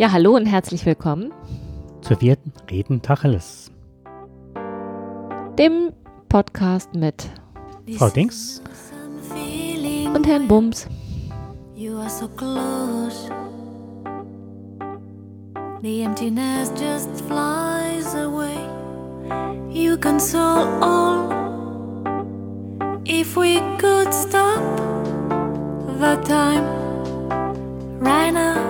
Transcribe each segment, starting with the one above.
Ja, hallo und herzlich willkommen zur vierten Reden Tacheles. Dem Podcast mit Frau Dings und Herrn Bums. You are so close. The emptiness just flies away. You console all. If we could stop the time right now.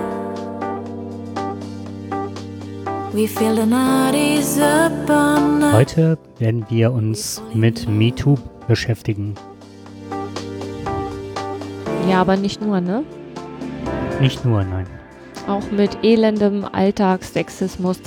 Heute werden wir uns mit MeToo beschäftigen. Ja, aber nicht nur, ne? Nicht nur, nein. Auch mit elendem Alltagssexismus.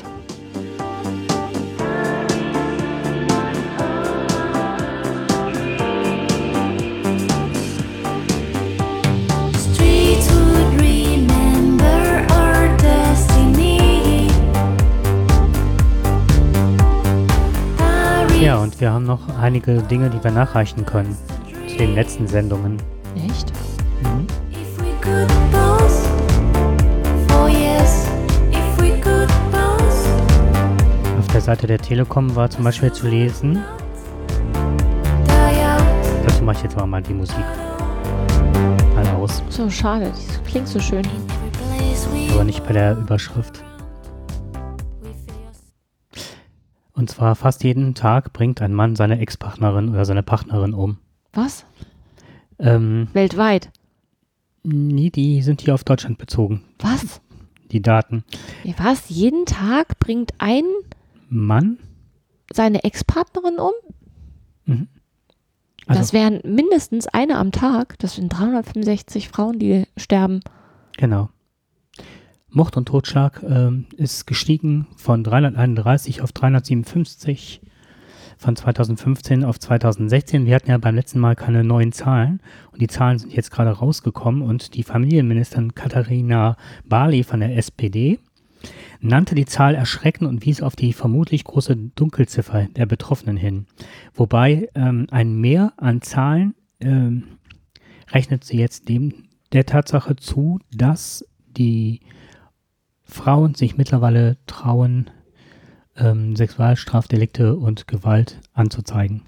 Einige Dinge, die wir nachreichen können zu den letzten Sendungen. Echt? Mhm. Oh Auf der Seite der Telekom war zum Beispiel zu lesen, dazu mache ich jetzt mal die Musik mal aus, So schade, die klingt so schön. aber nicht bei der Überschrift. Und zwar fast jeden Tag bringt ein Mann seine Ex-Partnerin oder seine Partnerin um. Was? Ähm, Weltweit? nee, die sind hier auf Deutschland bezogen, Was? die Daten. Was? Jeden Tag bringt ein Mann? seine Ex-Partnerin um? Also, das wären mindestens eine am Tag. Das sind 365 Frauen, die sterben. Genau. Mord und Totschlag ähm, ist gestiegen von 331 auf 357 von 2015 auf 2016. Wir hatten ja beim letzten Mal keine neuen Zahlen und die Zahlen sind jetzt gerade rausgekommen und die Familienministerin Katharina Barley von der SPD nannte die Zahl erschreckend und wies auf die vermutlich große Dunkelziffer der Betroffenen hin. Wobei ähm, ein Mehr an Zahlen ähm, rechnet sie jetzt dem der Tatsache zu, dass die Frauen sich mittlerweile trauen, ähm, Sexualstrafdelikte und Gewalt anzuzeigen.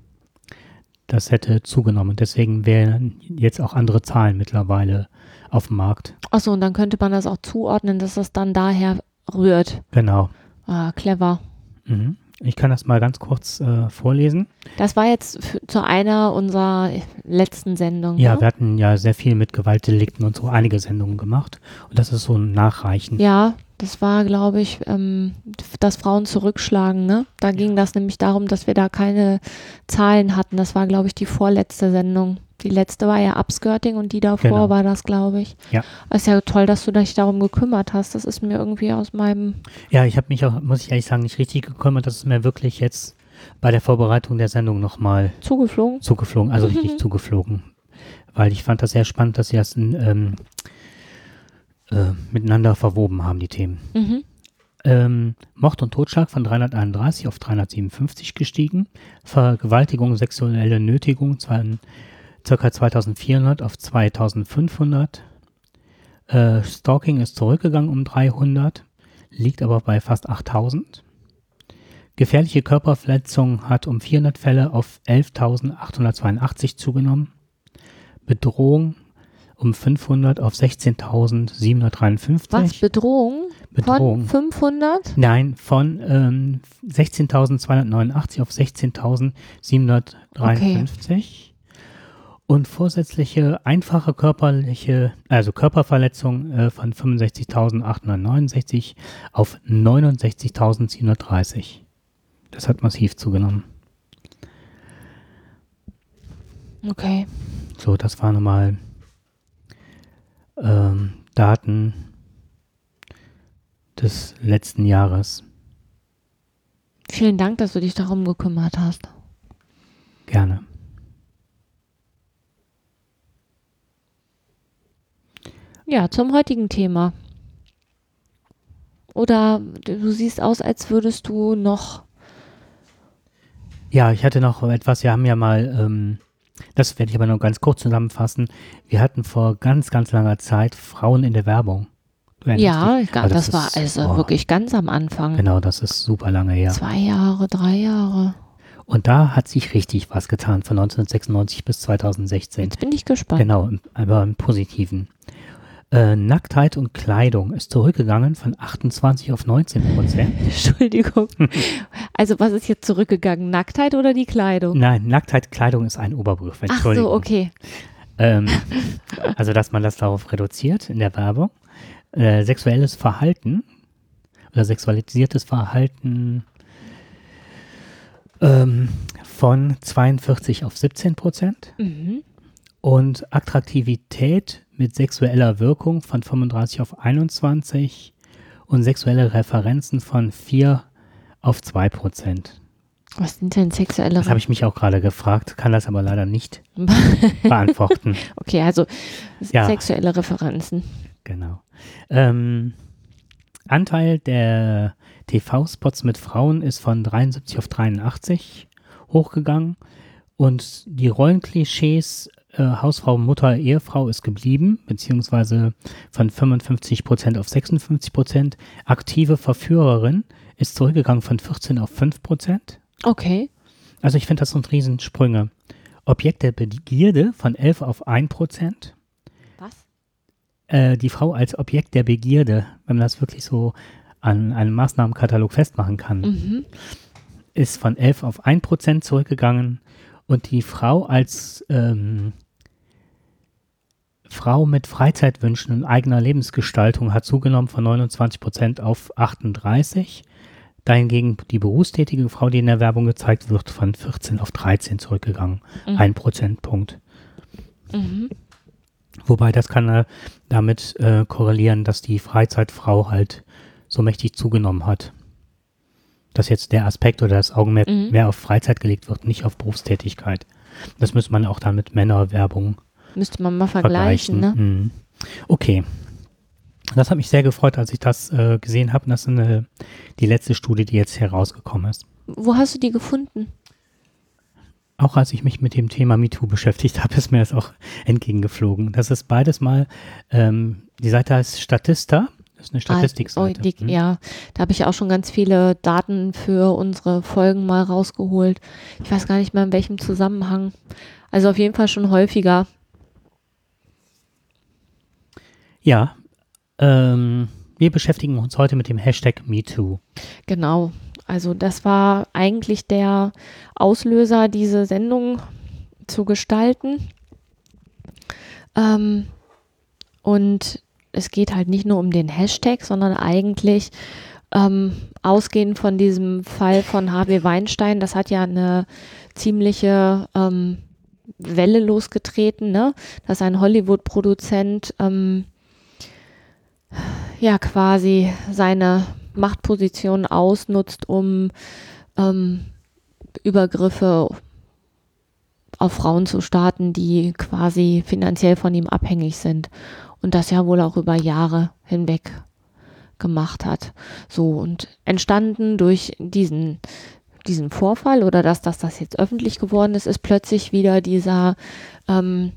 Das hätte zugenommen. Deswegen wären jetzt auch andere Zahlen mittlerweile auf dem Markt. Achso, und dann könnte man das auch zuordnen, dass das dann daher rührt. Genau. Ah, clever. Mhm. Ich kann das mal ganz kurz äh, vorlesen. Das war jetzt für, zu einer unserer letzten Sendungen. Ja, ne? wir hatten ja sehr viel mit Gewaltdelikten und so einige Sendungen gemacht. Und das ist so ein Nachreichen. Ja, das war, glaube ich, ähm, dass Frauen zurückschlagen. Ne? Da ging das nämlich darum, dass wir da keine Zahlen hatten. Das war, glaube ich, die vorletzte Sendung. Die letzte war ja Upskirting und die davor Genau. war das, glaube ich. Ja. Es ist ja toll, dass du dich darum gekümmert hast. Das ist mir irgendwie aus meinem. Ja, ich habe mich auch, muss ich ehrlich sagen, nicht richtig gekümmert. Das ist mir wirklich jetzt bei der Vorbereitung der Sendung nochmal zugeflogen. zugeflogen, also richtig zugeflogen. Weil ich fand das sehr spannend, dass sie das ähm, äh, miteinander verwoben haben, die Themen. Mhm. Ähm, Mord und Totschlag von 331 auf 357 gestiegen. Vergewaltigung, sexuelle Nötigung von ca. 2400 auf 2500. Äh, Stalking ist zurückgegangen um 300, liegt aber bei fast 8000. Gefährliche Körperverletzung hat um 400 Fälle auf 11.882 zugenommen. Bedrohung um 500 auf 16.753. Was? Bedrohung? Bedrohung. Von 500? Nein, von ähm, 16.289 auf 16.753. Und vorsätzliche einfache körperliche, also Körperverletzung äh, von 65.869 auf 69.730. Das hat massiv zugenommen. Okay. So, das waren nochmal ähm, Daten des letzten Jahres. Vielen Dank, dass du dich darum gekümmert hast. Gerne. Ja, zum heutigen Thema. Oder du siehst aus, als würdest du noch. Ja, ich hatte noch etwas, wir haben ja mal, ähm, das werde ich aber noch ganz kurz zusammenfassen. Wir hatten vor ganz, ganz langer Zeit Frauen in der Werbung. Ja, dich? das, war ist- also oh, wirklich ganz am Anfang. Genau, das ist super lange her. Zwei Jahre, drei Jahre. Und da hat sich richtig was getan von 1996 bis 2016. Jetzt bin ich gespannt. Genau, aber im Positiven. Äh, Nacktheit und Kleidung ist zurückgegangen von 28 auf 19 Prozent. Entschuldigung. Also was ist jetzt zurückgegangen? Nacktheit oder die Kleidung? Nein, Nacktheit, Kleidung ist ein Oberbegriff. Ach so, okay. Ähm, also, dass man das darauf reduziert in der Werbung. Äh, sexuelles Verhalten oder sexualisiertes Verhalten ähm, von 42 auf 17 Prozent Mhm. und Attraktivität mit sexueller Wirkung von 35 auf 21 und sexuelle Referenzen von 4 auf 2 Prozent. Was sind denn sexuelle Das habe ich mich auch gerade gefragt, kann das aber leider nicht beantworten. Okay, also Ja. sexuelle Referenzen. Genau. Ähm, Anteil der TV-Spots mit Frauen ist von 73 auf 83 hochgegangen und die Rollenklischees äh, Hausfrau, Mutter, Ehefrau ist geblieben, beziehungsweise von 55 Prozent auf 56 Prozent. Aktive Verführerin ist zurückgegangen von 14 auf 5 Prozent. Okay. Also ich finde, das sind Riesensprünge. Objekt der Begierde von 11 auf 1 Prozent Was? äh, die Frau als Objekt der Begierde, wenn man das wirklich so an einem Maßnahmenkatalog festmachen kann, Mhm. ist von 11 auf 1 Prozent zurückgegangen und die Frau als ähm, Frau mit Freizeitwünschen und eigener Lebensgestaltung hat zugenommen von 29 Prozent auf 38. Dahingegen die berufstätige Frau, die in der Werbung gezeigt wird, von 14 auf 13 zurückgegangen. Mhm. Ein Prozentpunkt. Mhm. Wobei das kann äh, damit äh, korrelieren, dass die Freizeitfrau halt so mächtig zugenommen hat. Dass jetzt der Aspekt oder das Augenmerk Mhm. mehr auf Freizeit gelegt wird, nicht auf Berufstätigkeit. Das müsste man auch dann mit Männerwerbung Müsste man mal vergleichen, vergleichen. ne? Mhm. Okay. Das hat mich sehr gefreut, als ich das äh, gesehen habe. Das ist eine, die letzte Studie, die jetzt herausgekommen ist. Wo hast du die gefunden? Auch als ich mich mit dem Thema MeToo beschäftigt habe, ist mir das auch entgegengeflogen. Das ist beides mal, ähm, die Seite heißt Statista, das ist eine Ah, Statistikseite. oh, die, Hm? Ja, da habe ich auch schon ganz viele Daten für unsere Folgen mal rausgeholt. Ich weiß gar nicht mehr in welchem Zusammenhang. Also auf jeden Fall schon häufiger. Ja, ähm, wir beschäftigen uns heute mit dem Hashtag MeToo. Genau. Also das war eigentlich der Auslöser, diese Sendung zu gestalten. Ähm, und es geht halt nicht nur um den Hashtag, sondern eigentlich ähm, ausgehend von diesem Fall von Harvey Weinstein, das hat ja eine ziemliche ähm, Welle losgetreten, ne? dass ein Hollywood-Produzent ähm, ja quasi seine Machtposition ausnutzt, um ähm, Übergriffe auf Frauen zu starten, die quasi finanziell von ihm abhängig sind. Und das ja wohl auch über Jahre hinweg gemacht hat. So, und entstanden durch diesen, diesen Vorfall oder dass, dass das jetzt öffentlich geworden ist, ist plötzlich wieder dieser ähm,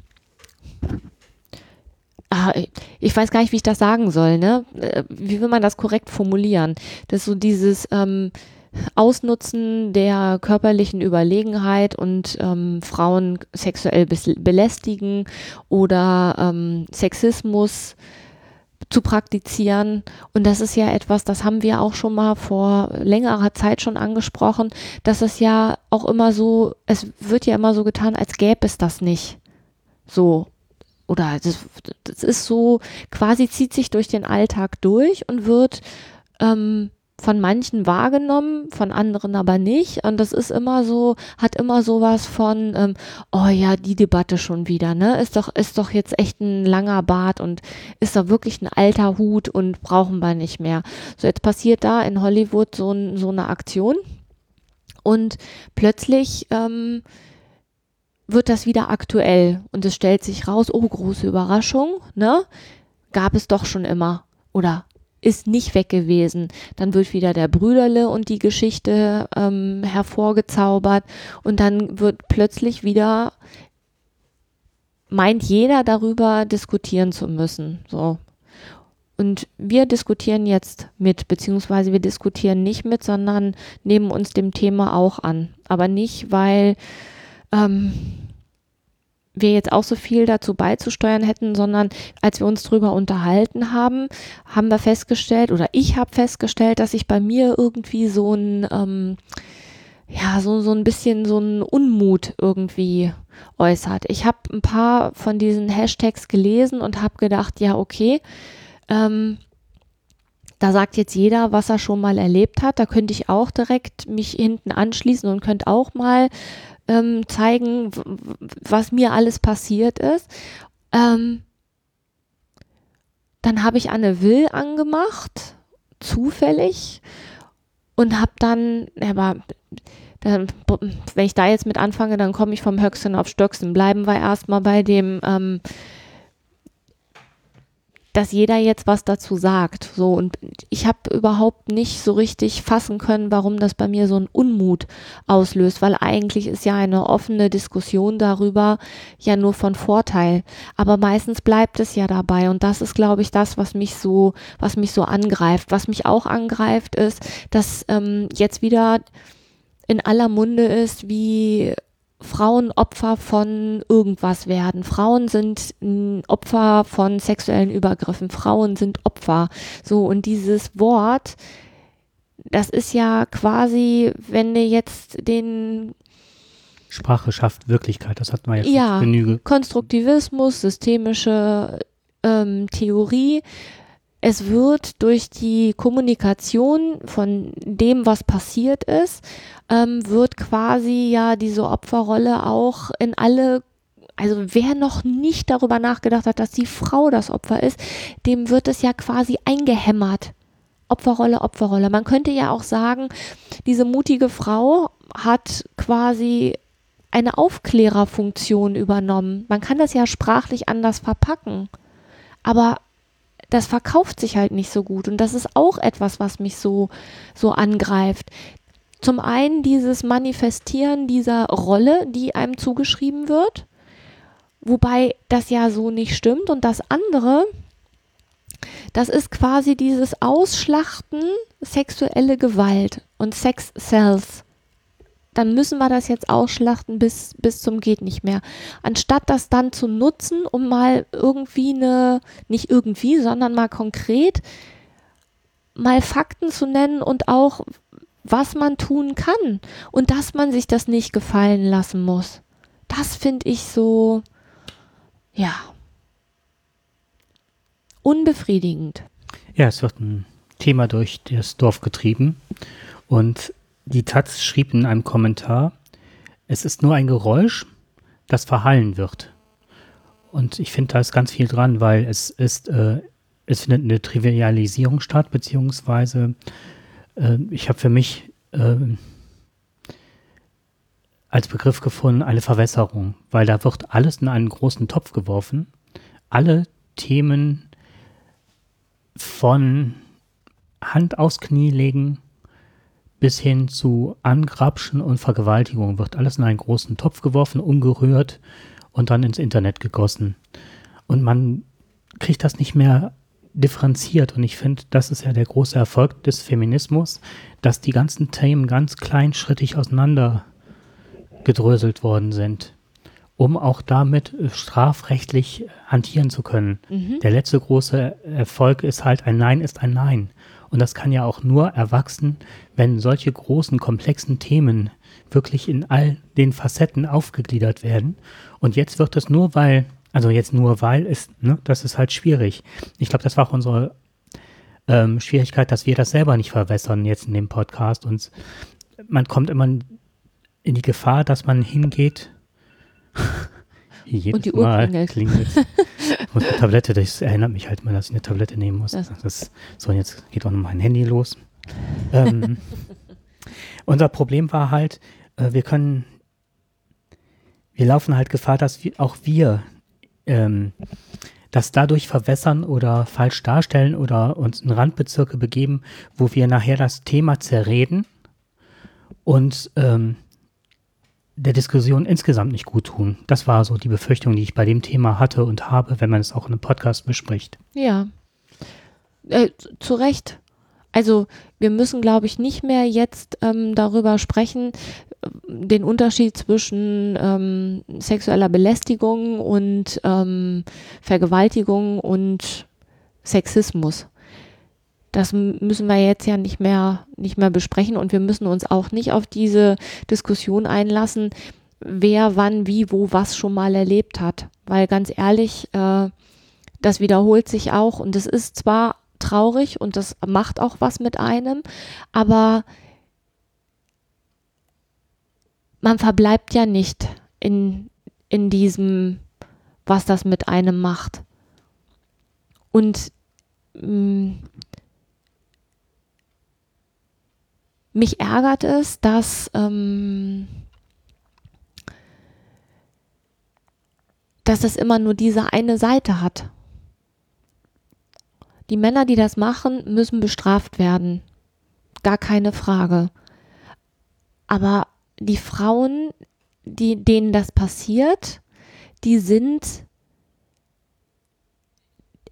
Ah, ich weiß gar nicht, wie ich das sagen soll, ne? Äh, Wie will man das korrekt formulieren? Das ist so dieses ähm, Ausnutzen der körperlichen Überlegenheit und ähm, Frauen sexuell belästigen oder ähm, Sexismus zu praktizieren. Und das ist ja etwas, das haben wir auch schon mal vor längerer Zeit schon angesprochen, dass es ja auch immer so, es wird ja immer so getan, als gäbe es das nicht. So, oder das, das ist so, quasi zieht sich durch den Alltag durch und wird ähm, von manchen wahrgenommen, von anderen aber nicht. Und das ist immer so, hat immer sowas von, ähm, oh ja, die Debatte schon wieder, ne? Ist doch, ist doch jetzt echt ein langer Bart und ist doch wirklich ein alter Hut und brauchen wir nicht mehr. So, jetzt passiert da in Hollywood so, so eine Aktion und plötzlich ähm, wird das wieder aktuell und es stellt sich raus, oh, große Überraschung, ne? Gab es doch schon immer oder ist nicht weg gewesen. Dann wird wieder der Brüderle und die Geschichte ähm, hervorgezaubert und dann wird plötzlich wieder meint jeder darüber diskutieren zu müssen. So. Und wir diskutieren jetzt mit, beziehungsweise wir diskutieren nicht mit, sondern nehmen uns dem Thema auch an. Aber nicht, weil ähm, wir jetzt auch so viel dazu beizusteuern hätten, sondern als wir uns drüber unterhalten haben, haben wir festgestellt, oder ich habe festgestellt, dass sich bei mir irgendwie so ein, ähm, ja, so, so ein bisschen so ein Unmut irgendwie äußert. Ich habe ein paar von diesen Hashtags gelesen und habe gedacht, ja, okay, ähm, da sagt jetzt jeder, was er schon mal erlebt hat. Da könnte ich auch direkt mich hinten anschließen und könnte auch mal ähm, zeigen, was mir alles passiert ist. Ähm, dann habe ich Anne Will angemacht, zufällig, und habe dann, aber dann, wenn ich da jetzt mit anfange, dann komme ich vom Höchsten auf Stöcksen. Bleiben wir erstmal bei dem, ähm, dass jeder jetzt was dazu sagt. So und ich habe überhaupt nicht so richtig fassen können, warum das bei mir so einen Unmut auslöst, weil eigentlich ist ja eine offene Diskussion darüber ja nur von Vorteil. Aber meistens bleibt es ja dabei und das ist, glaube ich, das, was mich so, was mich so angreift. Was mich auch angreift, ist, dass ähm, jetzt wieder in aller Munde ist, wie Frauen Opfer von irgendwas werden. Frauen sind Opfer von sexuellen Übergriffen. Frauen sind Opfer. So, und dieses Wort, das ist ja quasi, wenn du jetzt den Sprache schafft Wirklichkeit, das wir jetzt Ja. Genüge. Konstruktivismus, systemische ähm, Theorie. Es wird durch die Kommunikation von dem, was passiert ist, ähm, wird quasi ja diese Opferrolle auch in alle, also wer noch nicht darüber nachgedacht hat, dass die Frau das Opfer ist, dem wird es ja quasi eingehämmert. Opferrolle, Opferrolle. Man könnte ja auch sagen, diese mutige Frau hat quasi eine Aufklärerfunktion übernommen. Man kann das ja sprachlich anders verpacken. Aber das verkauft sich halt nicht so gut. Und das ist auch etwas, was mich so, so angreift. Zum einen dieses Manifestieren dieser Rolle, die einem zugeschrieben wird, wobei das ja so nicht stimmt. Und das andere, das ist quasi dieses Ausschlachten sexuelle Gewalt und Sex Cells. Dann müssen wir das jetzt ausschlachten bis, bis zum geht nicht mehr. Anstatt das dann zu nutzen, um mal irgendwie eine, nicht irgendwie, sondern mal konkret mal Fakten zu nennen und auch, was man tun kann und dass man sich das nicht gefallen lassen muss. Das finde ich so, ja, unbefriedigend. Ja, es wird ein Thema durch das Dorf getrieben. Und die Taz schrieb in einem Kommentar, es ist nur ein Geräusch, das verhallen wird. Und ich finde, da ist ganz viel dran, weil es ist, äh, es findet eine Trivialisierung statt, beziehungsweise äh, ich habe für mich äh, als Begriff gefunden eine Verwässerung, weil da wird alles in einen großen Topf geworfen. Alle Themen von Hand aufs Knie legen bis hin zu Angrapschen und Vergewaltigung wird alles in einen großen Topf geworfen, umgerührt und dann ins Internet gegossen. Und man kriegt das nicht mehr differenziert. Und ich finde, das ist ja der große Erfolg des Feminismus, dass die ganzen Themen ganz kleinschrittig auseinander gedröselt worden sind, um auch damit strafrechtlich hantieren zu können. Der letzte große Erfolg ist halt, ein Nein ist ein Nein. Und das kann ja auch nur erwachsen, wenn solche großen, komplexen Themen wirklich in all den Facetten aufgegliedert werden. Und jetzt wird es nur, weil, also jetzt nur weil, ist, ne, das ist halt schwierig. Ich glaube, das war auch unsere ähm, Schwierigkeit, dass wir das selber nicht verwässern jetzt in dem Podcast. Und man kommt immer in die Gefahr, dass man hingeht. Jedes Und die Uhr Mal klingelt. klingelt. Und eine Tablette, das erinnert mich halt mal, dass ich eine Tablette nehmen muss. Das- Das, so, und jetzt geht auch noch mein Handy los. ähm, unser Problem war halt, äh, wir können, wir laufen halt Gefahr, dass wir, auch wir ähm, das dadurch verwässern oder falsch darstellen oder uns in Randbezirke begeben, wo wir nachher das Thema zerreden und ähm, der Diskussion insgesamt nicht gut tun. Das war so die Befürchtung, die ich bei dem Thema hatte und habe, wenn man es auch in einem Podcast bespricht. Ja. Äh, zu- Recht. Also wir müssen, glaube ich, nicht mehr jetzt ähm, darüber sprechen, äh, den Unterschied zwischen ähm, sexueller Belästigung und ähm, Vergewaltigung und Sexismus. Das müssen wir jetzt ja nicht mehr, nicht mehr besprechen und wir müssen uns auch nicht auf diese Diskussion einlassen, wer wann, wie, wo, was schon mal erlebt hat. Weil ganz ehrlich, äh, das wiederholt sich auch und es ist zwar traurig und das macht auch was mit einem, aber man verbleibt ja nicht in, in diesem, was das mit einem macht. Und mich ärgert es, dass, ähm, dass es immer nur diese eine Seite hat. Die Männer, die das machen, müssen bestraft werden. Gar keine Frage. Aber die Frauen, die, denen das passiert, die sind,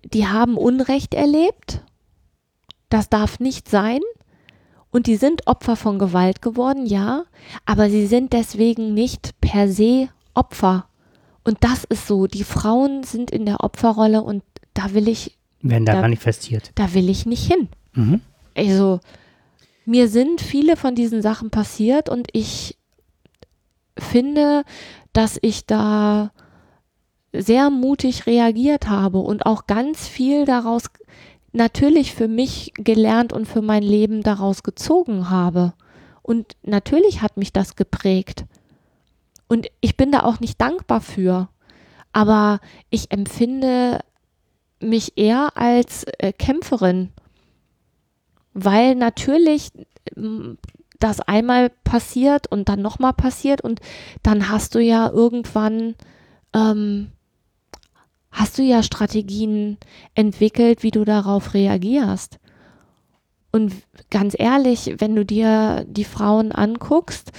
die haben Unrecht erlebt. Das darf nicht sein. Und die sind Opfer von Gewalt geworden, ja. Aber sie sind deswegen nicht per se Opfer. Und das ist so. Die Frauen sind in der Opferrolle und da will ich Werden da Da- manifestiert. da will ich nicht hin. Mhm. Also, mir sind viele von diesen Sachen passiert und ich finde, dass ich da sehr mutig reagiert habe und auch ganz viel daraus natürlich für mich gelernt und für mein Leben daraus gezogen habe. Und natürlich hat mich das geprägt. Und ich bin da auch nicht dankbar für. Aber ich empfinde mich eher als äh, Kämpferin, weil natürlich das einmal passiert und dann nochmal passiert und dann hast du ja irgendwann, ähm, hast du ja Strategien entwickelt, wie du darauf reagierst. Und ganz ehrlich, wenn du dir die Frauen anguckst,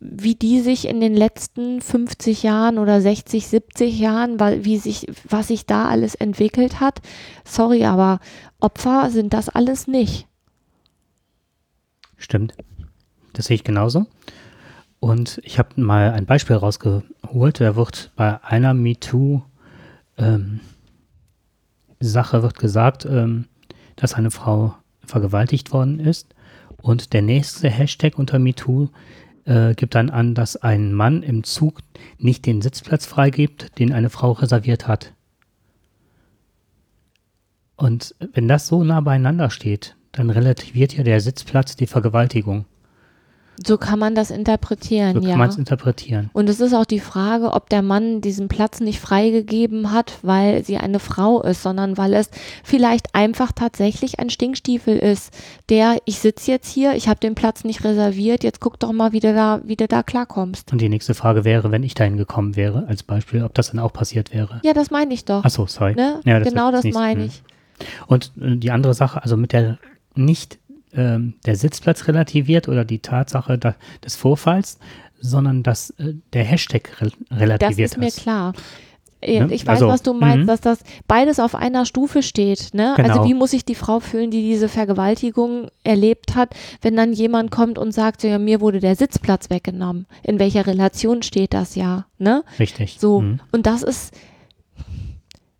wie die sich in den letzten 50 Jahren oder 60, 70 Jahren, wie sich, was sich da alles entwickelt hat, sorry, aber Opfer sind das alles nicht. Stimmt. Das sehe ich genauso. Und ich habe mal ein Beispiel rausgeholt. Da wird bei einer MeToo ähm, Sache wird gesagt, ähm, dass eine Frau vergewaltigt worden ist. Und der nächste Hashtag unter MeToo äh, gibt dann an, dass ein Mann im Zug nicht den Sitzplatz freigibt, den eine Frau reserviert hat. Und wenn das so nah beieinander steht, dann relativiert ja der Sitzplatz die Vergewaltigung. So kann man das interpretieren, So kann ja. man es interpretieren. Und es ist auch die Frage, ob der Mann diesen Platz nicht freigegeben hat, weil sie eine Frau ist, sondern weil es vielleicht einfach tatsächlich ein Stinkstiefel ist, der, ich sitze jetzt hier, ich habe den Platz nicht reserviert, jetzt guck doch mal, wie du da, wie du da klarkommst. Und die nächste Frage wäre, wenn ich dahin gekommen wäre, als Beispiel, ob das dann auch passiert wäre. Ja, das meine ich doch. Achso, sorry. ne? Ja, das genau das meine hm. ich. Und äh, die andere Sache, also mit der nicht ähm, der Sitzplatz relativiert oder die Tatsache da, des Vorfalls, sondern dass äh, der Hashtag re Das relativiert ist mir ist. klar. Äh, Ne? Ich weiß, Also, was du meinst, mhm. dass das beides auf einer Stufe steht. Ne? Also Genau. wie muss sich die Frau fühlen, die diese Vergewaltigung erlebt hat, wenn dann jemand kommt und sagt, ja, mir wurde der Sitzplatz weggenommen. In welcher Relation steht das ja? Ne? Richtig. So. Mhm. Und das ist,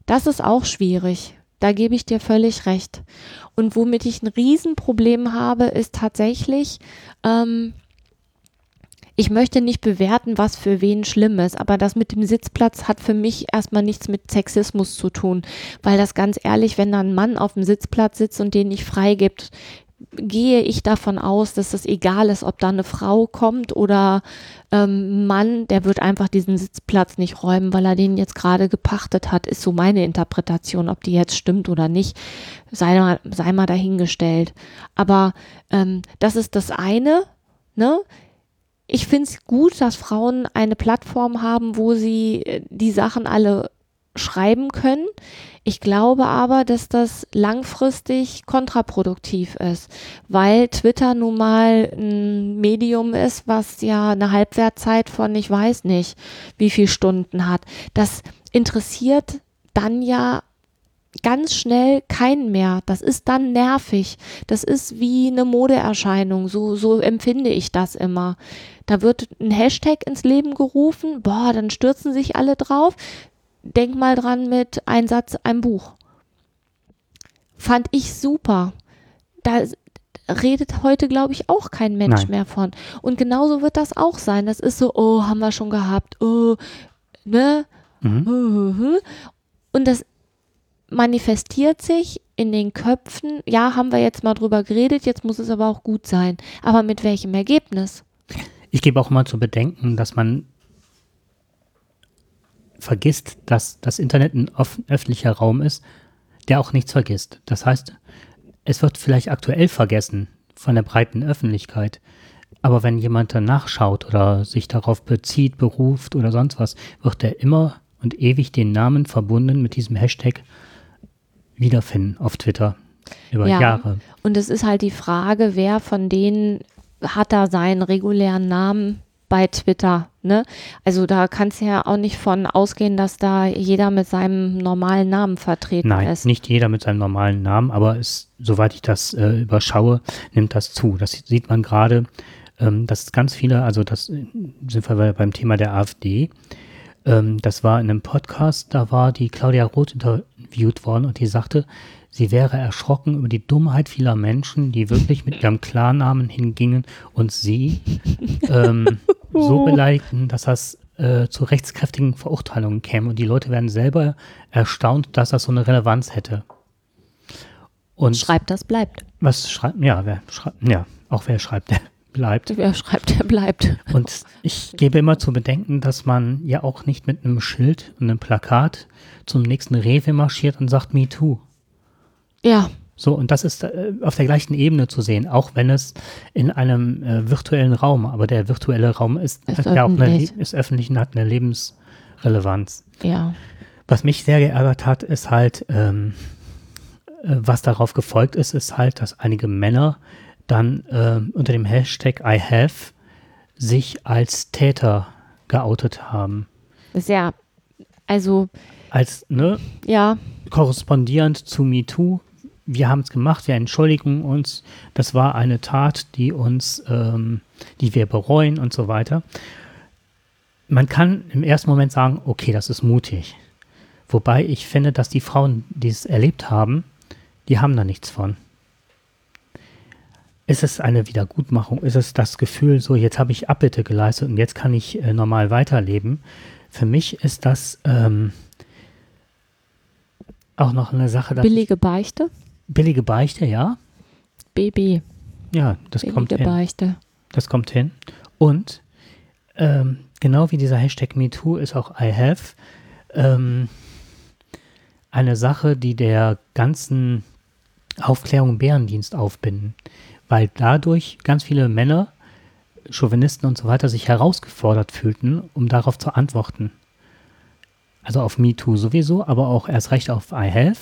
das ist auch schwierig. Da gebe ich dir völlig recht. Und womit ich ein Riesenproblem habe, ist tatsächlich, ähm, ich möchte nicht bewerten, was für wen schlimm ist, aber das mit dem Sitzplatz hat für mich erstmal nichts mit Sexismus zu tun, weil das ganz ehrlich, wenn da ein Mann auf dem Sitzplatz sitzt und den nicht freigibt, gehe ich davon aus, dass es egal ist, ob da eine Frau kommt oder ähm, Mann, der wird einfach diesen Sitzplatz nicht räumen, weil er den jetzt gerade gepachtet hat, ist so meine Interpretation. Ob die jetzt stimmt oder nicht, sei mal, sei mal dahingestellt. Aber ähm, das ist das eine, ne? Ich finde es gut, dass Frauen eine Plattform haben, wo sie äh, die Sachen alle schreiben können. Ich glaube aber, dass das langfristig kontraproduktiv ist, weil Twitter nun mal ein Medium ist, was ja eine Halbwertzeit von ich weiß nicht, wie viel Stunden hat. Das interessiert dann ja ganz schnell keinen mehr. Das ist dann nervig. Das ist wie eine Modeerscheinung. So, so empfinde ich das immer. Da wird ein Hashtag ins Leben gerufen. Boah, dann stürzen sich alle drauf. Denk mal dran mit Einsatz, ein Buch. Fand ich super. Da redet heute, glaube ich, auch kein Mensch Nein. mehr von. Und genauso wird das auch sein. Das ist so, oh, haben wir schon gehabt. Oh, ne? Mhm. Und das manifestiert sich in den Köpfen, ja, haben wir jetzt mal drüber geredet, jetzt muss es aber auch gut sein. Aber mit welchem Ergebnis? Ich gebe auch mal zu bedenken, dass man vergisst, dass das Internet ein öffentlicher Raum ist, der auch nichts vergisst. Das heißt, es wird vielleicht aktuell vergessen von der breiten Öffentlichkeit. Aber wenn jemand danach schaut oder sich darauf bezieht, beruft oder sonst was, wird er immer und ewig den Namen verbunden mit diesem Hashtag wiederfinden auf Twitter über Ja. Jahre. Und es ist halt die Frage, wer von denen hat da seinen regulären Namen bei Twitter, ne? Also da kannst du ja auch nicht von ausgehen, dass da jeder mit seinem normalen Namen vertreten Nein, ist. nicht jeder mit seinem normalen Namen, aber es, soweit ich das äh, überschaue, nimmt das zu. Das sieht man gerade, ähm, dass ganz viele, also das äh, sind wir beim Thema der AfD. Ähm, das war in einem Podcast, da war die Claudia Roth interviewt worden und die sagte, sie wäre erschrocken über die Dummheit vieler Menschen, die wirklich mit ihrem Klarnamen hingingen und sie ähm, so beleidigten, dass das äh, zu rechtskräftigen Verurteilungen käme. Und die Leute werden selber erstaunt, dass das so eine Relevanz hätte. Und Schreibt, das bleibt. was schreibt, ja, wer schreibt, ja, auch wer schreibt, der bleibt. Wer schreibt, der bleibt. Und ich gebe immer zu bedenken, dass man ja auch nicht mit einem Schild und einem Plakat zum nächsten Rewe marschiert und sagt Me Too. Ja, So, und das ist äh, auf der gleichen Ebene zu sehen, auch wenn es in einem äh, virtuellen Raum, aber der virtuelle Raum ist, Ist ja auch eine, öffentlich. ist öffentlich und hat eine Lebensrelevanz. ja. Was mich sehr geärgert hat, ist halt, ähm, äh, was darauf gefolgt ist, ist halt, dass einige Männer dann ähm, unter dem Hashtag I have sich als Täter geoutet haben. Ja, also, Als, ne, ja, korrespondierend zu MeToo. Wir haben es gemacht, wir entschuldigen uns. Das war eine Tat, die uns, ähm, die wir bereuen und so weiter. Man kann im ersten Moment sagen, okay, das ist mutig. Wobei ich finde, dass die Frauen, die es erlebt haben, die haben da nichts von. Ist es eine Wiedergutmachung? Ist es das Gefühl, so jetzt habe ich Abbitte geleistet und jetzt kann ich äh, normal weiterleben? Für mich ist das ähm, auch noch eine Sache, billige Beichte. Billige Beichte, ja, BB, ja, das kommt billige hin. Beichte. Das kommt hin. Und ähm, genau wie dieser Hashtag MeToo ist auch I have ähm, eine Sache, die der ganzen Aufklärung Bärendienst aufbinden, weil dadurch ganz viele Männer, Chauvinisten und so weiter sich herausgefordert fühlten, um darauf zu antworten. Also auf MeToo sowieso, aber auch erst recht auf I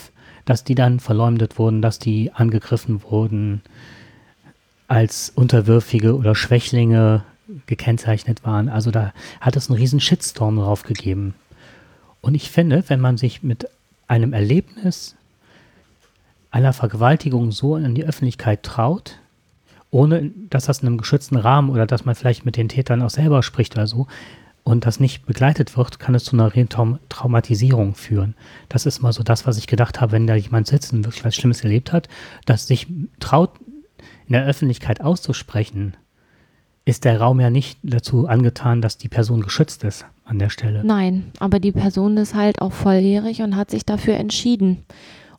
dass die dann verleumdet wurden, dass die angegriffen wurden, als Unterwürfige oder Schwächlinge gekennzeichnet waren. Also da hat es einen riesen Shitstorm drauf gegeben. Und ich finde, wenn man sich mit einem Erlebnis einer Vergewaltigung so in die Öffentlichkeit traut, ohne dass das in einem geschützten Rahmen oder dass man vielleicht mit den Tätern auch selber spricht oder so, und das nicht begleitet wird, kann es zu einer Traumatisierung führen. Das ist mal so das, was ich gedacht habe, wenn da jemand sitzt und wirklich was Schlimmes erlebt hat, dass sich traut, in der Öffentlichkeit auszusprechen, ist der Raum ja nicht dazu angetan, dass die Person geschützt ist an der Stelle. Nein, aber die Person ist halt auch volljährig und hat sich dafür entschieden.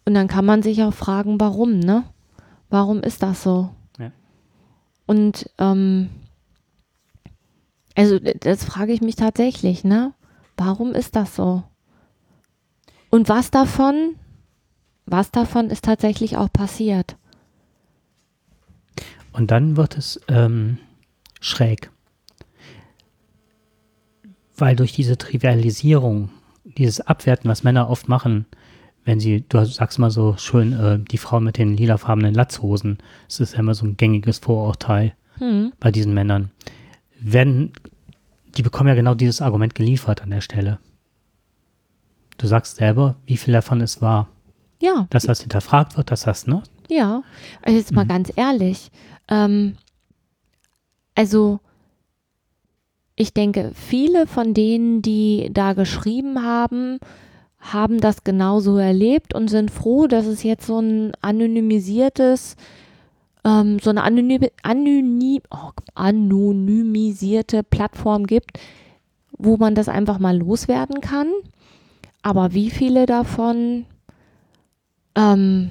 Und dann kann man sich auch fragen, warum, ne? Warum ist das so? Ja. Und ähm, also das frage ich mich tatsächlich, ne? Warum ist das so? Und was davon, was davon ist tatsächlich auch passiert? Und dann wird es ähm, schräg. Weil durch diese Trivialisierung, dieses Abwerten, was Männer oft machen, wenn sie, du sagst mal so schön, äh, die Frau mit den lilafarbenen Latzhosen, das ist ja immer so ein gängiges Vorurteil Hm. bei diesen Männern, werden, die bekommen ja genau dieses Argument geliefert an der Stelle. Du sagst selber, wie viel davon es war. Ja, dass das hinterfragt wird, dass das, ne? ja. Also jetzt mal Mhm. ganz ehrlich. Ähm, also ich denke, viele von denen, die da geschrieben haben, haben das genauso erlebt und sind froh, dass es jetzt so ein anonymisiertes, ähm, so eine anonymi anony oh, anonymisierte Plattform gibt, wo man das einfach mal loswerden kann. Aber wie viele davon ähm,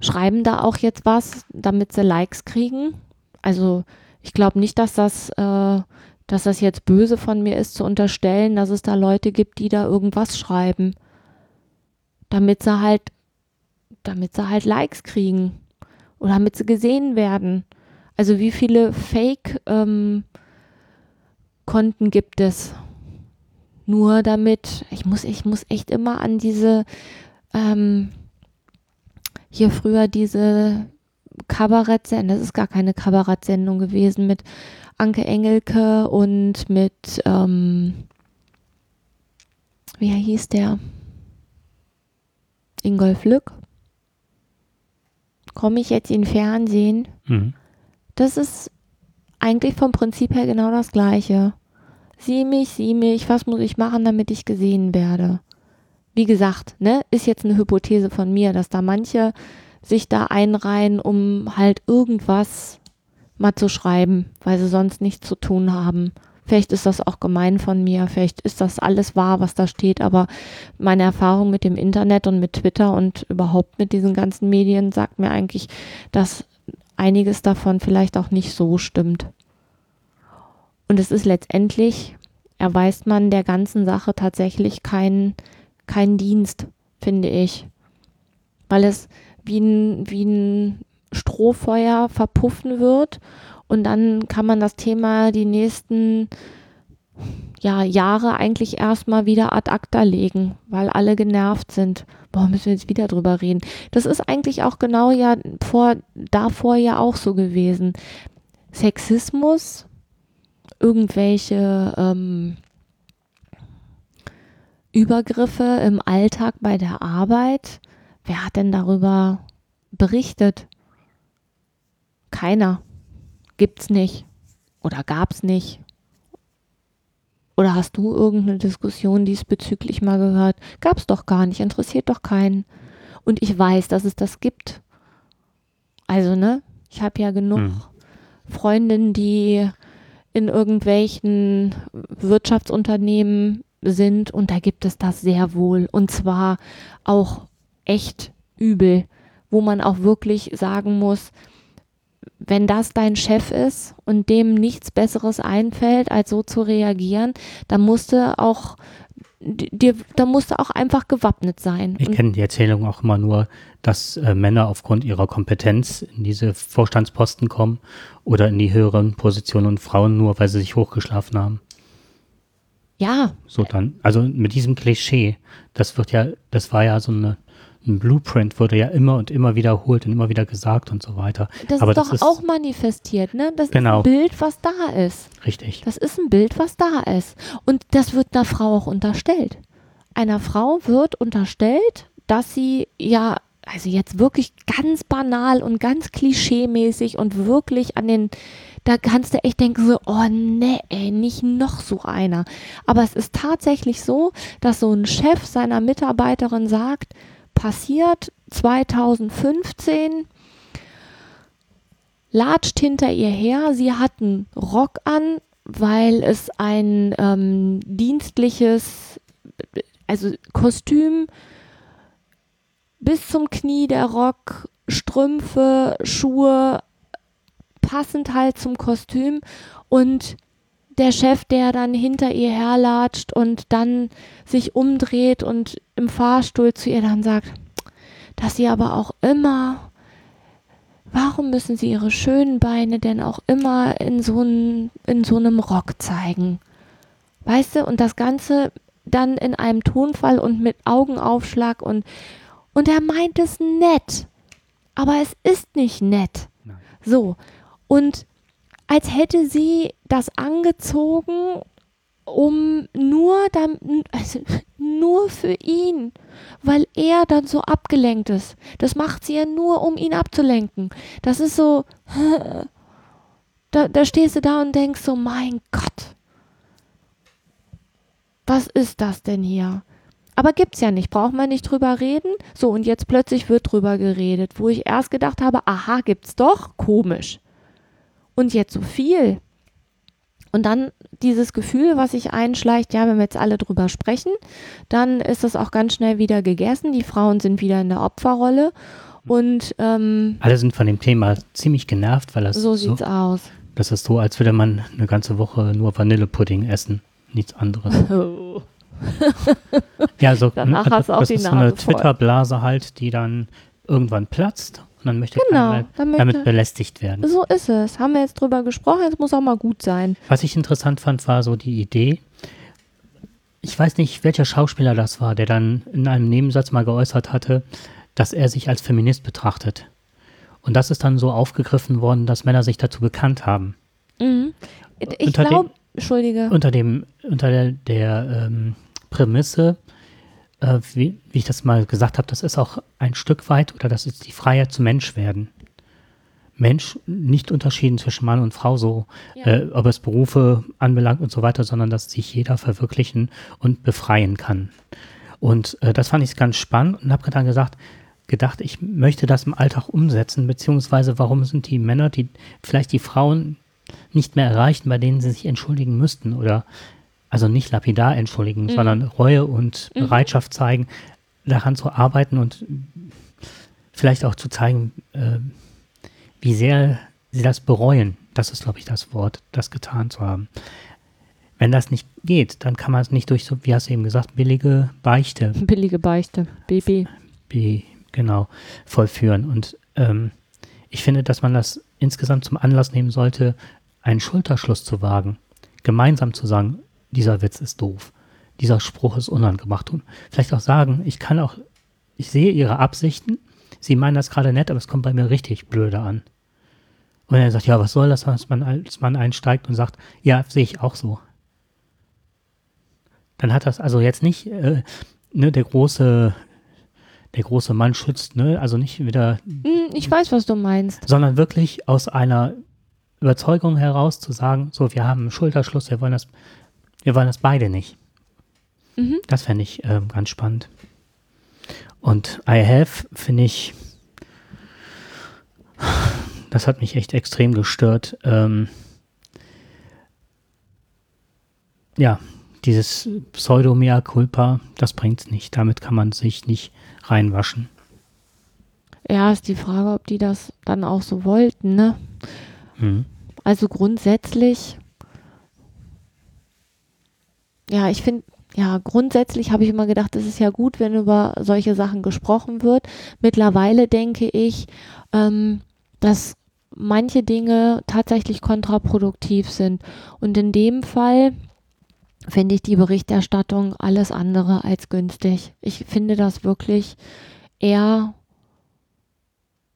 schreiben da auch jetzt was, damit sie Likes kriegen? Also ich glaube nicht, dass das, äh, dass das jetzt böse von mir ist zu unterstellen, dass es da Leute gibt, die da irgendwas schreiben, damit sie halt, damit sie halt Likes kriegen oder damit sie gesehen werden. Also wie viele Fake ähm, gibt es? Nur damit, ich muss, ich muss echt immer an diese, ähm, hier früher diese Kabarettsendung, das ist gar keine Kabarettsendung gewesen, mit Anke Engelke und mit, ähm, wie hieß der? Ingolf Lück. Komme ich jetzt in Fernsehen? Mhm. Das ist eigentlich vom Prinzip her genau das Gleiche. Sieh mich, sieh mich, was muss ich machen, damit ich gesehen werde? Wie gesagt, ne, ist jetzt eine Hypothese von mir, dass da manche sich da einreihen, um halt irgendwas mal zu schreiben, weil sie sonst nichts zu tun haben. Vielleicht ist das auch gemein von mir, vielleicht ist das alles wahr, was da steht, aber meine Erfahrung mit dem Internet und mit Twitter und überhaupt mit diesen ganzen Medien sagt mir eigentlich, dass einiges davon vielleicht auch nicht so stimmt. Und es ist letztendlich, erweist man der ganzen Sache tatsächlich keinen keinen Dienst, finde ich. Weil es wie ein, wie ein Strohfeuer verpuffen wird und dann kann man das Thema die nächsten ja, Jahre eigentlich erstmal wieder ad acta legen, weil alle genervt sind. Boah, müssen wir jetzt wieder drüber reden. Das ist eigentlich auch genau ja vor, davor ja auch so gewesen. Sexismus, irgendwelche ähm, Übergriffe im Alltag bei der Arbeit. Wer hat denn darüber berichtet? Keiner. Gibt's nicht. Oder gab's nicht. Oder hast du irgendeine Diskussion diesbezüglich mal gehört? Gab's doch gar nicht, interessiert doch keinen. Und ich weiß, dass es das gibt. Also, ne? Ich habe ja genug Mhm. Freundinnen, die in irgendwelchen Wirtschaftsunternehmen sind und da gibt es das sehr wohl und zwar auch echt übel, wo man auch wirklich sagen muss, wenn das dein Chef ist und dem nichts Besseres einfällt, als so zu reagieren, dann musst du auch dir, da musst du auch einfach gewappnet sein. Ich kenne die Erzählung auch immer nur, dass äh, Männer aufgrund ihrer Kompetenz in diese Vorstandsposten kommen oder in die höheren Positionen und Frauen nur, weil sie sich hochgeschlafen haben. ja, So dann, also mit diesem Klischee, das wird ja, das war ja so eine, ein Blueprint, wurde ja immer und immer wiederholt und immer wieder gesagt und so weiter. das Aber ist das doch ist- auch manifestiert, ne? Das Genau. ist ein Bild, was da ist. Richtig. Das ist ein Bild, was da ist. Und das wird einer Frau auch unterstellt. Einer Frau wird unterstellt, dass sie ja, also jetzt wirklich ganz banal und ganz klischeemäßig und wirklich an den, da kannst du echt denken so, oh nee, ey, nicht noch so einer. Aber es ist tatsächlich so, dass so ein Chef seiner Mitarbeiterin sagt, passiert 2015, latscht hinter ihr her. Sie hat einen Rock an, weil es ein ähm, dienstliches, also Kostüm bis zum Knie der Rock, Strümpfe, Schuhe, passend halt zum Kostüm und der Chef, der dann hinter ihr herlatscht und dann sich umdreht und im Fahrstuhl zu ihr dann sagt, dass sie aber auch immer Warum müssen sie ihre schönen Beine denn auch immer in so, ein, in so einem Rock zeigen? Weißt du, und das Ganze dann in einem Tonfall und mit Augenaufschlag und, und er meint es nett. Aber es ist nicht nett. Nein. So. Und als hätte sie das angezogen, um nur dann, also nur für ihn, weil er dann so abgelenkt ist. Das macht sie ja nur, um ihn abzulenken. Das ist so, da, da stehst du da und denkst so, mein Gott, was ist das denn hier? Aber gibt's ja nicht, braucht man nicht drüber reden. So, und jetzt plötzlich wird drüber geredet, wo ich erst gedacht habe, aha, gibt's doch, komisch. Und jetzt so viel. Und dann dieses Gefühl, was sich einschleicht, ja, wenn wir jetzt alle drüber sprechen, dann ist das auch ganz schnell wieder gegessen. Die Frauen sind wieder in der Opferrolle. Und ähm, Alle sind von dem Thema ziemlich genervt, weil das so so, sieht's aus. das ist so, als würde man eine ganze Woche nur Vanillepudding essen, nichts anderes. Ja, so Danach ne, hast du auch das die ist so eine Nase. Twitter-Blase halt, die dann irgendwann platzt und dann möchte Genau, keiner dann möchte- damit belästigt werden. So ist es. Haben wir jetzt drüber gesprochen, jetzt muss auch mal gut sein. Was ich interessant fand, war so die Idee. Ich weiß nicht, welcher Schauspieler das war, der dann in einem Nebensatz mal geäußert hatte, dass er sich als Feminist betrachtet. Und das ist dann so aufgegriffen worden, dass Männer sich dazu bekannt haben. Mhm. Ich glaube, Entschuldige. Unter dem, unter der, der ähm, Prämisse, äh, wie, wie ich das mal gesagt habe, das ist auch ein Stück weit, oder das ist die Freiheit zu Mensch werden. Mensch, nicht unterschieden zwischen Mann und Frau, so, Ja. äh, ob es Berufe anbelangt und so weiter, sondern dass sich jeder verwirklichen und befreien kann. Und äh, das fand ich ganz spannend und habe dann gesagt, gedacht, ich möchte das im Alltag umsetzen, beziehungsweise warum sind die Männer, die vielleicht die Frauen nicht mehr erreichen, bei denen sie sich entschuldigen müssten oder also nicht lapidar entschuldigen, sondern Reue und Bereitschaft zeigen, daran zu arbeiten und vielleicht auch zu zeigen, äh, wie sehr sie das bereuen. Das ist, glaube ich, das Wort, das getan zu haben. Wenn das nicht geht, dann kann man es nicht durch so, wie hast du eben gesagt, billige Beichte Billige Beichte. BB. be, genau, vollführen. Und ähm, ich finde, dass man das insgesamt zum Anlass nehmen sollte, einen Schulterschluss zu wagen. Gemeinsam zu sagen, dieser Witz ist doof. Dieser Spruch ist unangebracht. Und vielleicht auch sagen, ich kann auch, ich sehe ihre Absichten. Sie meinen das gerade nett, aber es kommt bei mir richtig blöde an. Und er sagt, ja, was soll das, als man als Mann einsteigt und sagt, ja, sehe ich auch so. Dann hat das also jetzt nicht äh, ne, der große der große Mann schützt, ne? Also nicht wieder, Hm, ich weiß, was du meinst. sondern wirklich aus einer Überzeugung heraus zu sagen, so, wir haben einen Schulterschluss, wir wollen das, wir wollen das beide nicht. Mhm. Das fände ich ähm, ganz spannend. Und I have, finde ich, das hat mich echt extrem gestört. Ähm, ja, dieses Pseudo-Mea culpa, das bringt's nicht. Damit kann man sich nicht reinwaschen. Ja, ist die Frage, ob die das dann auch so wollten, ne? Mhm. Also grundsätzlich, ja, ich finde, ja, grundsätzlich habe ich immer gedacht, es ist ja gut, wenn über solche Sachen gesprochen wird. Mittlerweile denke ich, ähm, dass manche Dinge tatsächlich kontraproduktiv sind. Und in dem Fall finde ich die Berichterstattung alles andere als günstig. Ich finde das wirklich eher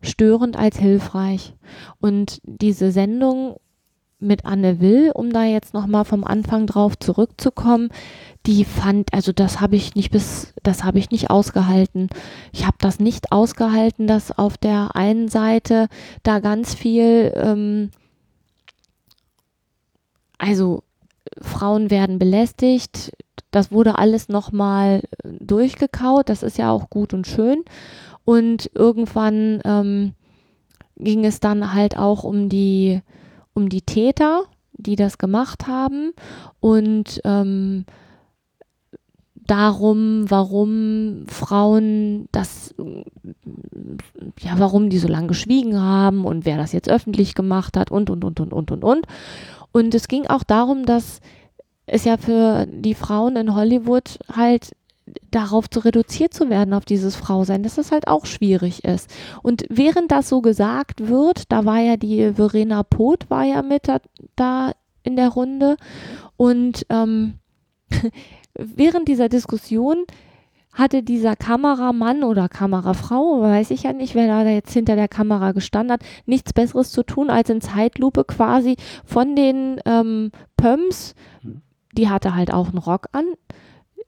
störend als hilfreich. Und diese Sendung mit Anne Will, um da jetzt nochmal vom Anfang drauf zurückzukommen, die fand, also das habe ich nicht bis, das habe ich nicht ausgehalten. Ich habe das nicht ausgehalten, dass auf der einen Seite da ganz viel, ähm, also Frauen werden belästigt, das wurde alles nochmal durchgekaut, das ist ja auch gut und schön. Und irgendwann ähm, ging es dann halt auch um die, um die Täter, die das gemacht haben und ähm, darum, warum Frauen das, ja, warum die so lange geschwiegen haben und wer das jetzt öffentlich gemacht hat und, und, und, und, und, und, und. Und es ging auch darum, dass es ja für die Frauen in Hollywood halt darauf zu reduziert zu werden, auf dieses Frausein, dass das halt auch schwierig ist. Und während das so gesagt wird, da war ja die Verena Poth, war ja mit da, da in der Runde und ähm, während dieser Diskussion hatte dieser Kameramann oder Kamerafrau, weiß ich ja nicht, wer da jetzt hinter der Kamera gestanden hat, nichts Besseres zu tun, als in Zeitlupe quasi von den ähm, Pumps, die hatte halt auch einen Rock an,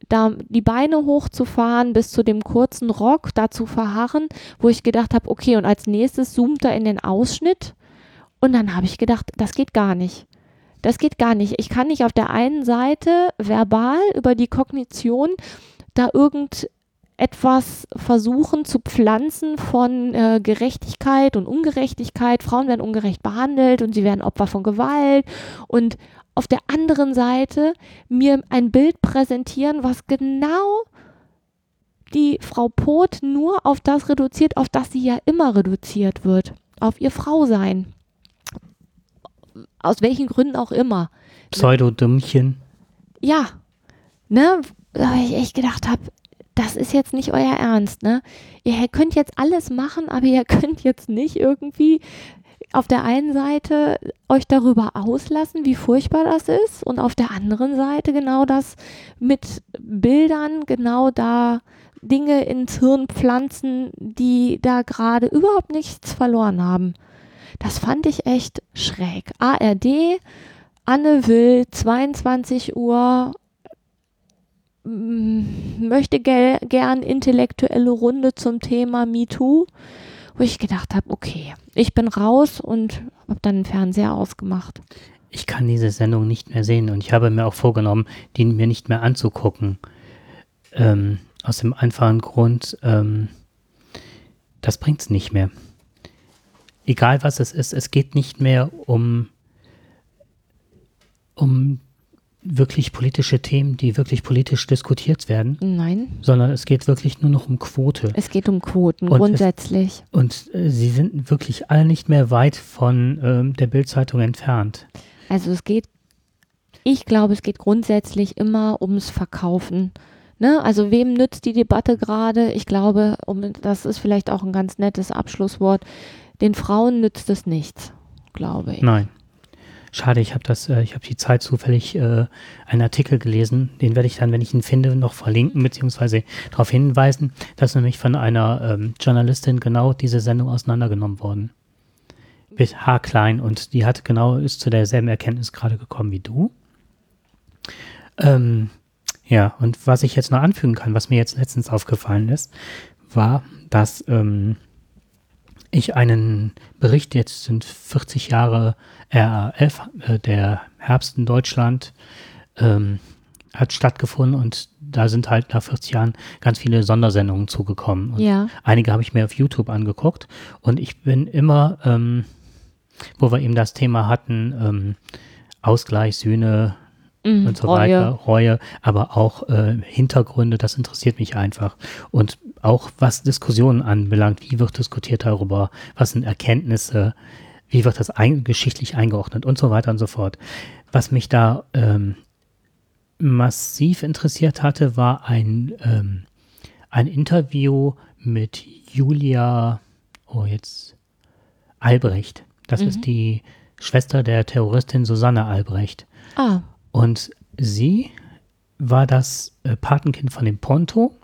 da die Beine hochzufahren bis zu dem kurzen Rock, da zu verharren, wo ich gedacht habe, okay, und als nächstes zoomt er in den Ausschnitt und dann habe ich gedacht, das geht gar nicht. Das geht gar nicht. Ich kann nicht auf der einen Seite verbal über die Kognition da irgendetwas versuchen zu pflanzen von äh, Gerechtigkeit und Ungerechtigkeit. Frauen werden ungerecht behandelt und sie werden Opfer von Gewalt. Und auf der anderen Seite mir ein Bild präsentieren, was genau die Frau Poth nur auf das reduziert, auf das sie ja immer reduziert wird. Auf ihr Frausein. Aus welchen Gründen auch immer. Pseudo-Dümmchen. Ja, ne, da ich echt gedacht habe, das ist jetzt nicht euer Ernst, ne? Ihr könnt jetzt alles machen, aber ihr könnt jetzt nicht irgendwie auf der einen Seite euch darüber auslassen, wie furchtbar das ist und auf der anderen Seite genau das mit Bildern genau da Dinge ins Hirn pflanzen, die da gerade überhaupt nichts verloren haben. Das fand ich echt schräg. ARD, Anne Will, 22 Uhr, möchte ge gern intellektuelle Runde zum Thema MeToo, wo ich gedacht habe, okay, ich bin raus und habe dann den Fernseher ausgemacht. Ich kann diese Sendung nicht mehr sehen und ich habe mir auch vorgenommen, die mir nicht mehr anzugucken. Ähm, aus dem einfachen Grund, ähm, das bringt es nicht mehr. Egal was es ist, es geht nicht mehr um, um wirklich politische Themen, die wirklich politisch diskutiert werden, Nein, sondern es geht wirklich nur noch um Quote. es geht um Quoten Und es- grundsätzlich. Und äh, sie sind wirklich alle nicht mehr weit von ähm, der Bildzeitung entfernt. Also es geht, ich glaube, es geht grundsätzlich immer ums Verkaufen. Ne? Also wem nützt die Debatte gerade? Ich glaube, um, das ist vielleicht auch ein ganz nettes Abschlusswort. Den Frauen nützt es nichts, glaube ich. Nein. Schade, ich habe das, äh, ich habe die Zeit zufällig äh, einen Artikel gelesen, den werde ich dann, wenn ich ihn finde, noch verlinken beziehungsweise darauf hinweisen, dass nämlich von einer ähm, Journalistin genau diese Sendung auseinandergenommen worden. Mit haarklein und die hat genau, ist zu derselben Erkenntnis gerade gekommen wie du. Ähm, ja, und was ich jetzt noch anfügen kann, was mir jetzt letztens aufgefallen ist, war, dass ähm, ich einen Bericht, jetzt sind 40 Jahre RAF, äh, der Herbst in Deutschland, ähm, hat stattgefunden und da sind halt nach 40 Jahren ganz viele Sondersendungen zugekommen. Und Ja, Einige habe ich mir auf YouTube angeguckt und ich bin immer, ähm, wo wir eben das Thema hatten, ähm, Ausgleich, Sühne mhm, und so Reue. weiter, Reue, aber auch äh, Hintergründe, das interessiert mich einfach. Und auch was Diskussionen anbelangt, wie wird diskutiert darüber, was sind Erkenntnisse, wie wird das ein, geschichtlich eingeordnet und so weiter und so fort. Was mich da ähm, massiv interessiert hatte, war ein, ähm, ein Interview mit Julia, oh jetzt, Albrecht. Das Mhm. ist die Schwester der Terroristin Susanne Albrecht. Ah, Und sie war das äh, Patenkind von dem Ponto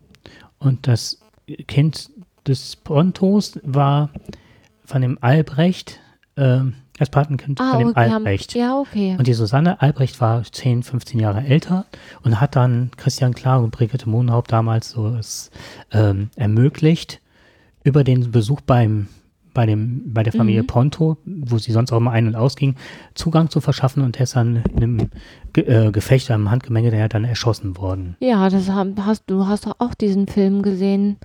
und das Kind des Pontos war von dem Albrecht, ähm, das Patenkind ah von dem okay. haben- Albrecht. Ja, okay. Und die Susanne Albrecht war 10, 15 Jahre älter und hat dann Christian Klar und Brigitte Mohnhaupt damals so es ähm, ermöglicht, über den Besuch beim, bei, dem, bei der Familie Mhm. Ponto, wo sie sonst auch immer ein- und ausging, Zugang zu verschaffen und er ist dann in einem Ge äh, Gefecht, einem Handgemenge, der dann erschossen worden. Ja, das haben, hast du hast doch auch diesen Film gesehen,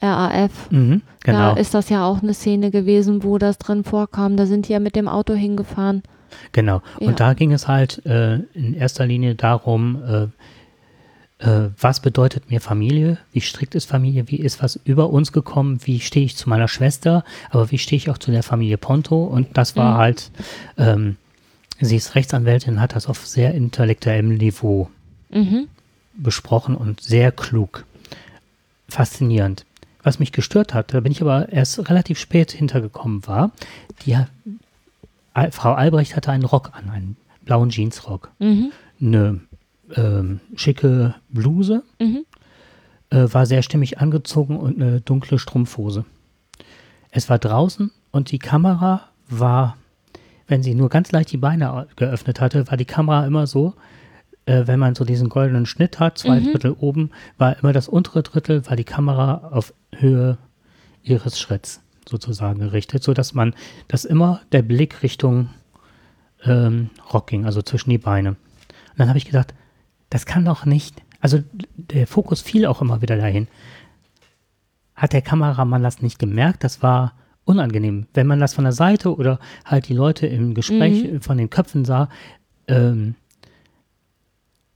RAF. Mhm, genau. Da ist das ja auch eine Szene gewesen, wo das drin vorkam. Da sind die ja mit dem Auto hingefahren. Genau. Ja. Und da ging es halt äh, in erster Linie darum, äh, äh, was bedeutet mir Familie? Wie strikt ist Familie? Wie ist was über uns gekommen? Wie stehe ich zu meiner Schwester? Aber wie stehe ich auch zu der Familie Ponto? Und das war Mhm. halt, ähm, sie ist Rechtsanwältin, hat das auf sehr intellektuellem Niveau Mhm. besprochen und sehr klug. Faszinierend. Was mich gestört hat, da bin ich aber erst relativ spät hintergekommen war, die Al- Frau Albrecht hatte einen Rock an, einen blauen Jeansrock, Mhm. eine ähm, schicke Bluse, Mhm. äh, war sehr stimmig angezogen und eine dunkle Strumpfhose. Es war draußen und die Kamera war, wenn sie nur ganz leicht die Beine geöffnet hatte, war die Kamera immer so äh, wenn man so diesen goldenen Schnitt hat, zwei Mhm. Drittel oben, war immer das untere Drittel, war die Kamera auf Höhe ihres Schritts sozusagen gerichtet, sodass man, dass immer der Blick Richtung ähm, Rock ging, also zwischen die Beine. Und dann habe ich gedacht, das kann doch nicht, also der Fokus fiel auch immer wieder dahin. Hat der Kameramann das nicht gemerkt? Das war unangenehm. Wenn man das von der Seite oder halt die Leute im Gespräch Mhm. von den Köpfen sah, ähm,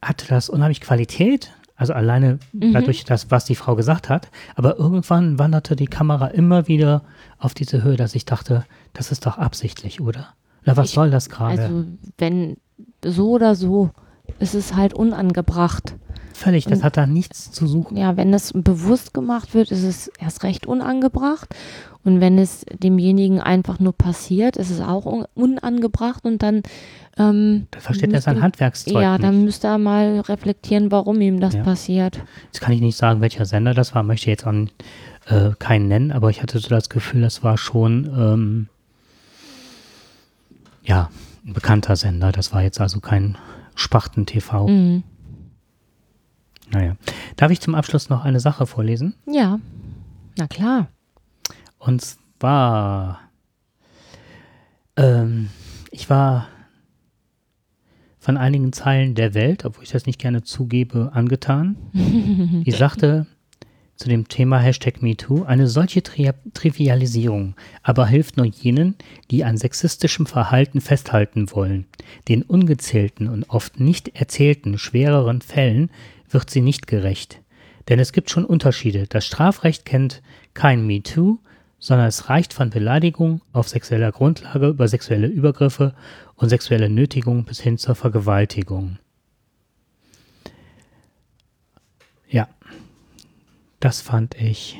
hatte das unheimlich Qualität. Also alleine Mhm. dadurch, das, was die Frau gesagt hat. Aber irgendwann wanderte die Kamera immer wieder auf diese Höhe, dass ich dachte, das ist doch absichtlich, oder? Na, was Ich- soll das gerade? Also wenn so oder so, ist es halt unangebracht. Völlig, das und- hat da nichts zu suchen. Ja, wenn es bewusst gemacht wird, ist es erst recht unangebracht. Und wenn es demjenigen einfach nur passiert, ist es auch un unangebracht und dann ähm, Da versteht er sein Handwerkszeug Ja, nicht. dann müsste er mal reflektieren, warum ihm das Ja. passiert. Jetzt kann ich nicht sagen, welcher Sender das war, möchte jetzt auch äh, keinen nennen, aber ich hatte so das Gefühl, das war schon ähm, ja, ein bekannter Sender. Das war jetzt also kein Spachten-TV. Mhm. Naja. Darf ich zum Abschluss noch eine Sache vorlesen? Ja, na klar. Und zwar, ähm, ich war von einigen Zeilen der Welt, obwohl ich das nicht gerne zugebe, angetan. Die sagte zu dem Thema Hashtag MeToo, eine solche Tri Trivialisierung aber hilft nur jenen, die an sexistischem Verhalten festhalten wollen. Den ungezählten und oft nicht erzählten schwereren Fällen wird sie nicht gerecht. Denn es gibt schon Unterschiede. Das Strafrecht kennt kein MeToo, sondern es reicht von Beleidigung auf sexueller Grundlage über sexuelle Übergriffe und sexuelle Nötigung bis hin zur Vergewaltigung. Ja, das fand ich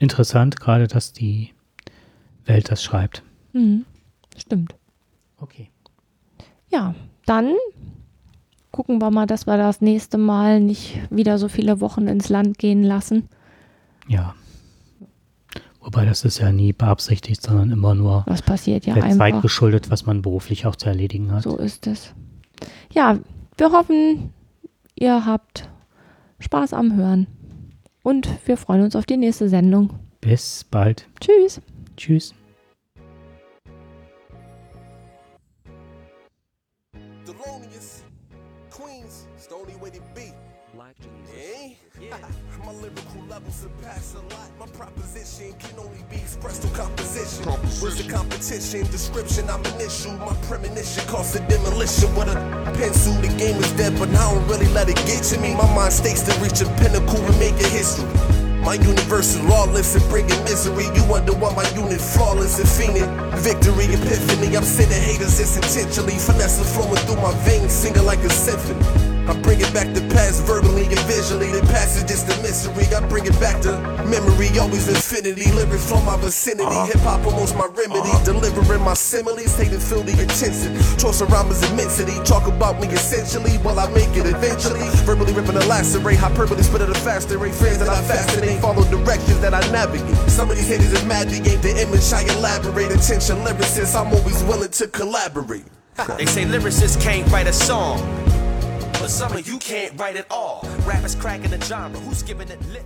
interessant, gerade dass die Welt das schreibt. Mhm. Stimmt. Okay. Ja, dann gucken wir mal, dass wir das nächste Mal nicht wieder so viele Wochen ins Land gehen lassen. Ja. Wobei das ist ja nie beabsichtigt, sondern immer nur Was passiert ja der Zeit einfach. geschuldet, was man beruflich auch zu erledigen hat. So ist es. Ja, wir hoffen, ihr habt Spaß am Hören. Und wir freuen uns auf die nächste Sendung. Bis bald. Tschüss. Tschüss. Lyrical level surpass a lot. My proposition can only be expressed through composition. Where's the competition? Description, I'm an issue. My premonition caused a demolition with a pencil. The game is dead, but now I don't really let it get to me. My mind stakes to reach a pinnacle and make a history. My universe is lawless and bringing misery. You wonder why my unit flawless and fiending. Victory, epiphany. I'm sending haters it's intentionally. Finesse flowing through my veins, singing like a symphony. I bring it back to past verbally and visually. The passage is the mystery. I bring it back to memory, always infinity. Lyrics from my vicinity. Uh-huh. Hip hop almost my remedy. Uh-huh. Delivering my similes, hate and feel the intensity. Of rhymes immensity. Talk about me essentially while I make it eventually. Verbally ripping a lacerate. Hyperbole spit at a faster rate. Friends that I fascinate. Follow directions that I navigate. Some of these haters is mad to game the image. I elaborate. Attention lyricists, I'm always willing to collaborate. They say lyricists can't write a song. But some of you can't write at all. Rappers cracking the genre. Who's giving it lip?